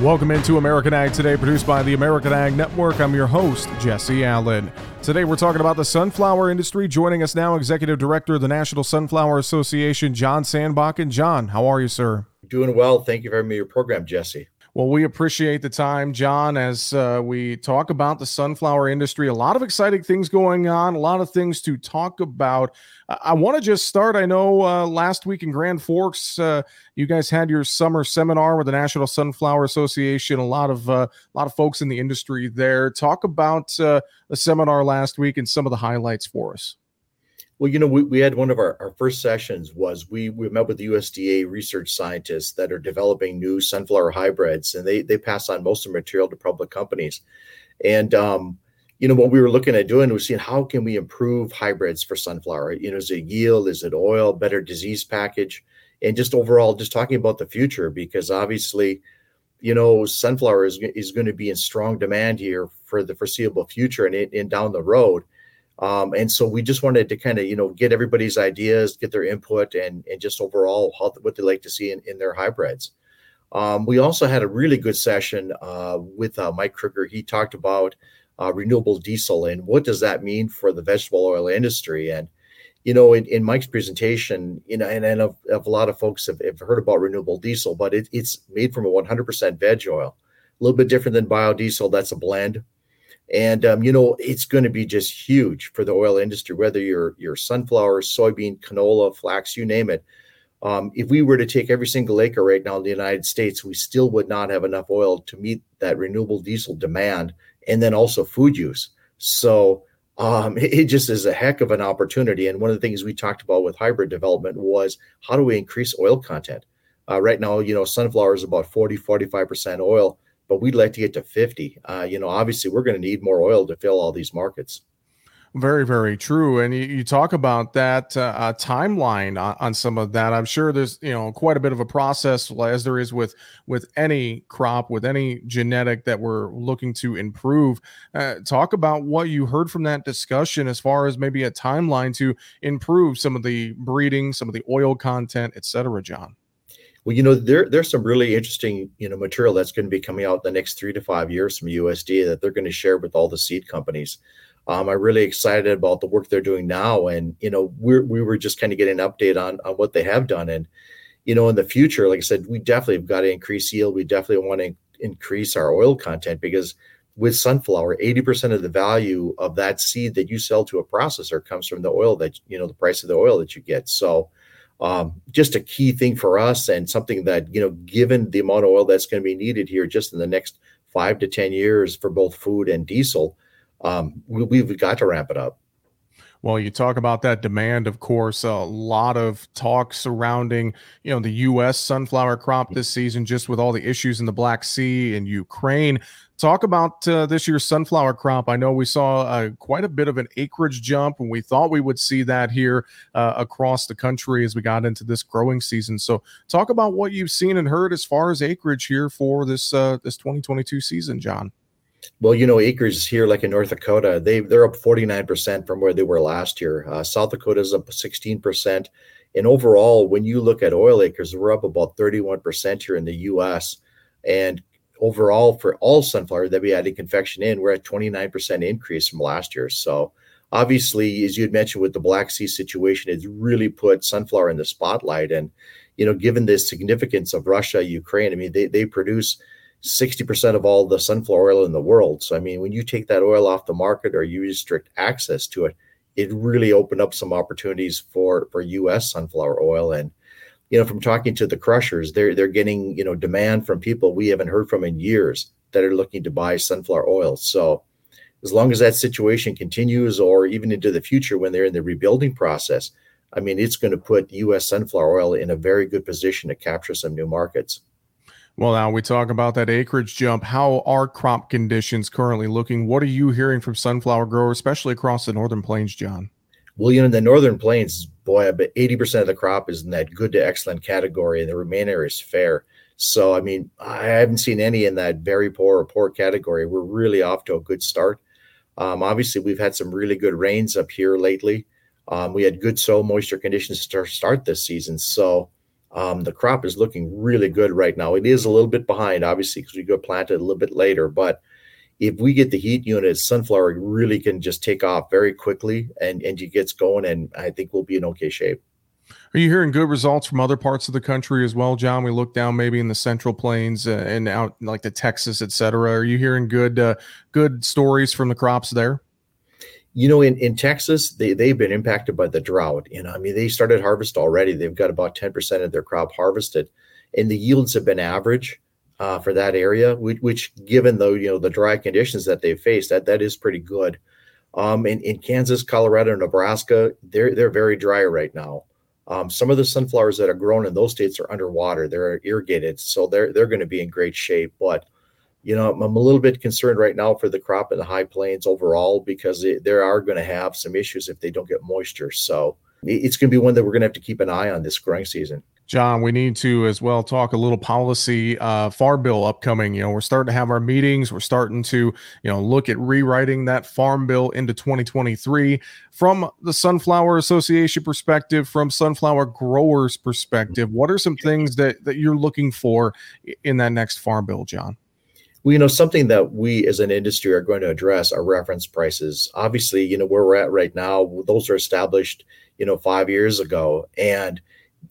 Welcome into American Ag Today, produced by the American Ag Network. I'm your host, Jesse Allen. Today we're talking about the sunflower industry. Joining us now, Executive Director of the National Sunflower Association, John Sandbakken. And John, how are you, sir? Doing well. Thank you for having me on your program, Jesse. Well, we appreciate the time, John, as uh, we talk about the sunflower industry. A lot of exciting things going on, a lot of things to talk about. I want to just start. I know uh, last week in Grand Forks, uh, you guys had your summer seminar with the National Sunflower Association. A lot of uh, a lot of folks in the industry there. Talk about uh, the seminar last week and some of the highlights for us. Well, you know, we, we had one of our, our first sessions was we we met with the USDA research scientists that are developing new sunflower hybrids, and they they pass on most of the material to public companies. And um, you know, what we were looking at doing was seeing how can we improve hybrids for sunflower. You know, is it yield? Is it oil? Better disease package? And just overall, just talking about the future because obviously, you know, sunflower is, is going to be in strong demand here for the foreseeable future and, and down the road. Um, and so we just wanted to kind of, you know, get everybody's ideas, get their input, and and just overall how, what they like to see in, in their hybrids. Um, we also had a really good session uh, with uh, Mike Krueger. He talked about uh, renewable diesel and what does that mean for the vegetable oil industry. And you know, in, in Mike's presentation, you know, and, and a, a lot of folks have, have, heard about renewable diesel, but it, it's made from a 100% veg oil, a little bit different than biodiesel. That's a blend. And um, you know, it's going to be just huge for the oil industry, whether you're you're sunflower, soybean, canola, flax, you name it. Um, if we were to take every single acre right now in the United States, we still would not have enough oil to meet that renewable diesel demand and then also food use. So um, it just is a heck of an opportunity. And one of the things we talked about with hybrid development was how do we increase oil content? Uh, right now, you know, sunflower is about 40, 45% oil but we'd like to get to 50. Uh, you know, obviously, we're going to need more oil to fill all these markets. Very, very true. And you, you talk about that uh, uh, timeline on, on, some of that. I'm sure there's you know quite a bit of a process, as there is with with any crop, with any genetic that we're looking to improve. Uh, talk about what you heard from that discussion, as far as maybe a timeline to improve some of the breeding, some of the oil content, et cetera, John. Well, you know, there there's some really interesting, you know, material that's going to be coming out the next three to five years from USDA that they're going to share with all the seed companies. Um, I'm really excited about the work they're doing now, and you know, we're we were just kind of getting an update on on what they have done, and you know, in the future, like I said, we definitely have got to increase yield. We definitely want to increase our oil content because with sunflower, 80% of the value of that seed that you sell to a processor comes from the oil that you know the price of the oil that you get. So um, just a key thing for us and something that you know given the amount of oil that's going to be needed here just in the next five to ten years for both food and diesel um, we, have got to ramp it up well, you talk about that demand, of course, a lot of talk surrounding, you know, the U.S. sunflower crop this season, just with all the issues in the Black Sea and Ukraine. Talk about uh, this year's sunflower crop. I know we saw uh, quite a bit of an acreage jump, and we thought we would see that here uh, across the country as we got into this growing season. So, talk about what you've seen and heard as far as acreage here for this uh, this 2022 season, John. Well, you know, acres here, like in North Dakota, they they're up 49% from where they were last year. Uh, South Dakota is up 16%. And overall, when you look at oil acres, we're up about 31% here in the U.S. And overall, for all sunflower that we in confection in, we're at 29% increase from last year. So obviously, as you had mentioned with the Black Sea situation, it's really put sunflower in the spotlight. And, you know, given the significance of Russia, Ukraine, I mean, they, they produce – 60% of all the sunflower oil in the world. So, I mean, when you take that oil off the market or you restrict access to it, it really opened up some opportunities for, for U.S. sunflower oil. And, you know, from talking to the crushers, they're, they're getting, you know, demand from people we haven't heard from in years that are looking to buy sunflower oil. So, as long as that situation continues or even into the future when they're in the rebuilding process, I mean, it's going to put U.S. sunflower oil in a very good position to capture some new markets. Well, now we talk about that acreage jump. How are crop conditions currently looking? What are you hearing from sunflower growers, especially across the northern plains, John? Well, you know, in the northern plains, boy, about 80% of the crop is in that good to excellent category, and the remainder is fair. So, I mean, I haven't seen any in that very poor or poor category. We're really off to a good start. Um, obviously, we've had some really good rains up here lately. Um, we had good soil moisture conditions to start this season. So, Um, the crop is looking really good right now. It is a little bit behind, obviously, because we got planted a little bit later. But if we get the heat units, sunflower really can just take off very quickly and, and it gets going. And I think we'll be in okay shape. Are you hearing good results from other parts of the country as well, John? We look down maybe in the Central Plains uh, and out like the Texas, et cetera. Are you hearing good uh, good stories from the crops there? You know, in, in Texas, they, they've been impacted by the drought. You know, I mean, they started harvest already. They've got about 10% of their crop harvested, and the yields have been average uh, for that area, which, which, given the, you know, the dry conditions that they've faced, that, that is pretty good. Um, in, in Kansas, Colorado, Nebraska, they're, they're very dry right now. Um, some of the sunflowers that are grown in those states are underwater; they're irrigated, so they're they're going to be in great shape. But you know, I'm, a little bit concerned right now for the crop in the high plains overall because they, they are going to have some issues if they don't get moisture. So it's going to be one that we're going to have to keep an eye on this growing season. John, we need to as well talk a little policy uh, farm bill upcoming. You know, we're starting to have our meetings. We're starting to, you know, look at rewriting that farm bill into 2023 from the Sunflower Association perspective, from sunflower growers perspective. What are some things that that you're looking for in that next farm bill, John? Well, you know, something that we as an industry are going to address are reference prices. Obviously, you know, where we're at right now, those are established, you know, five years ago, and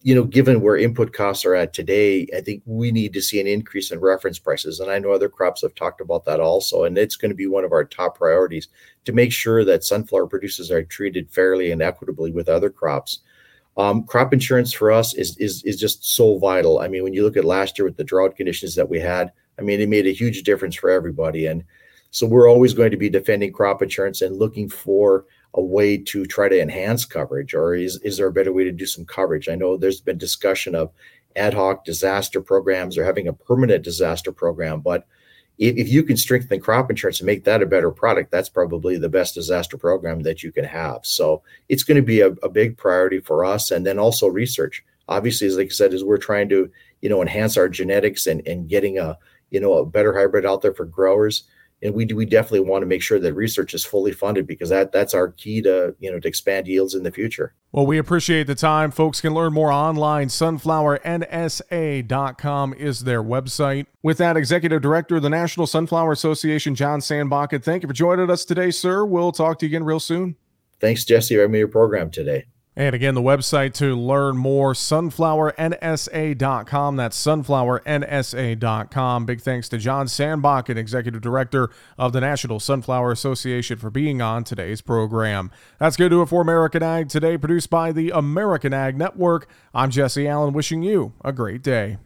you know, given where input costs are at today, I think we need to see an increase in reference prices. And I know other crops have talked about that also. And it's going to be one of our top priorities to make sure that sunflower producers are treated fairly and equitably with other crops. Um, crop insurance for us is, is is just so vital. I mean, when you look at last year with the drought conditions that we had, I mean, it made a huge difference for everybody. And so we're always going to be defending crop insurance and looking for a way to try to enhance coverage or is, is there a better way to do some coverage? I know there's been discussion of ad hoc disaster programs or having a permanent disaster program but if, if you can strengthen crop insurance and make that a better product that's probably the best disaster program that you can have. So it's going to be a, a big priority for us and then also research. Obviously as like i said is we're trying to you know enhance our genetics and, and getting a you know a better hybrid out there for growers and we do, we definitely want to make sure that research is fully funded because that that's our key to you know to expand yields in the future. Well, we appreciate the time. Folks can learn more online. SunflowerNSA.com is their website. With that, Executive Director of the National Sunflower Association, John Sandbakken, thank you for joining us today, sir. We'll talk to you again real soon. Thanks, Jesse, for having me your program today. And again, the website to learn more, sunflowernsa.com. That's sunflowernsa.com. Big thanks to John Sandbach, Sandbakken, Executive Director of the National Sunflower Association, for being on today's program. That's going to do it for American Ag today, produced by the American Ag Network. I'm Jesse Allen, wishing you a great day.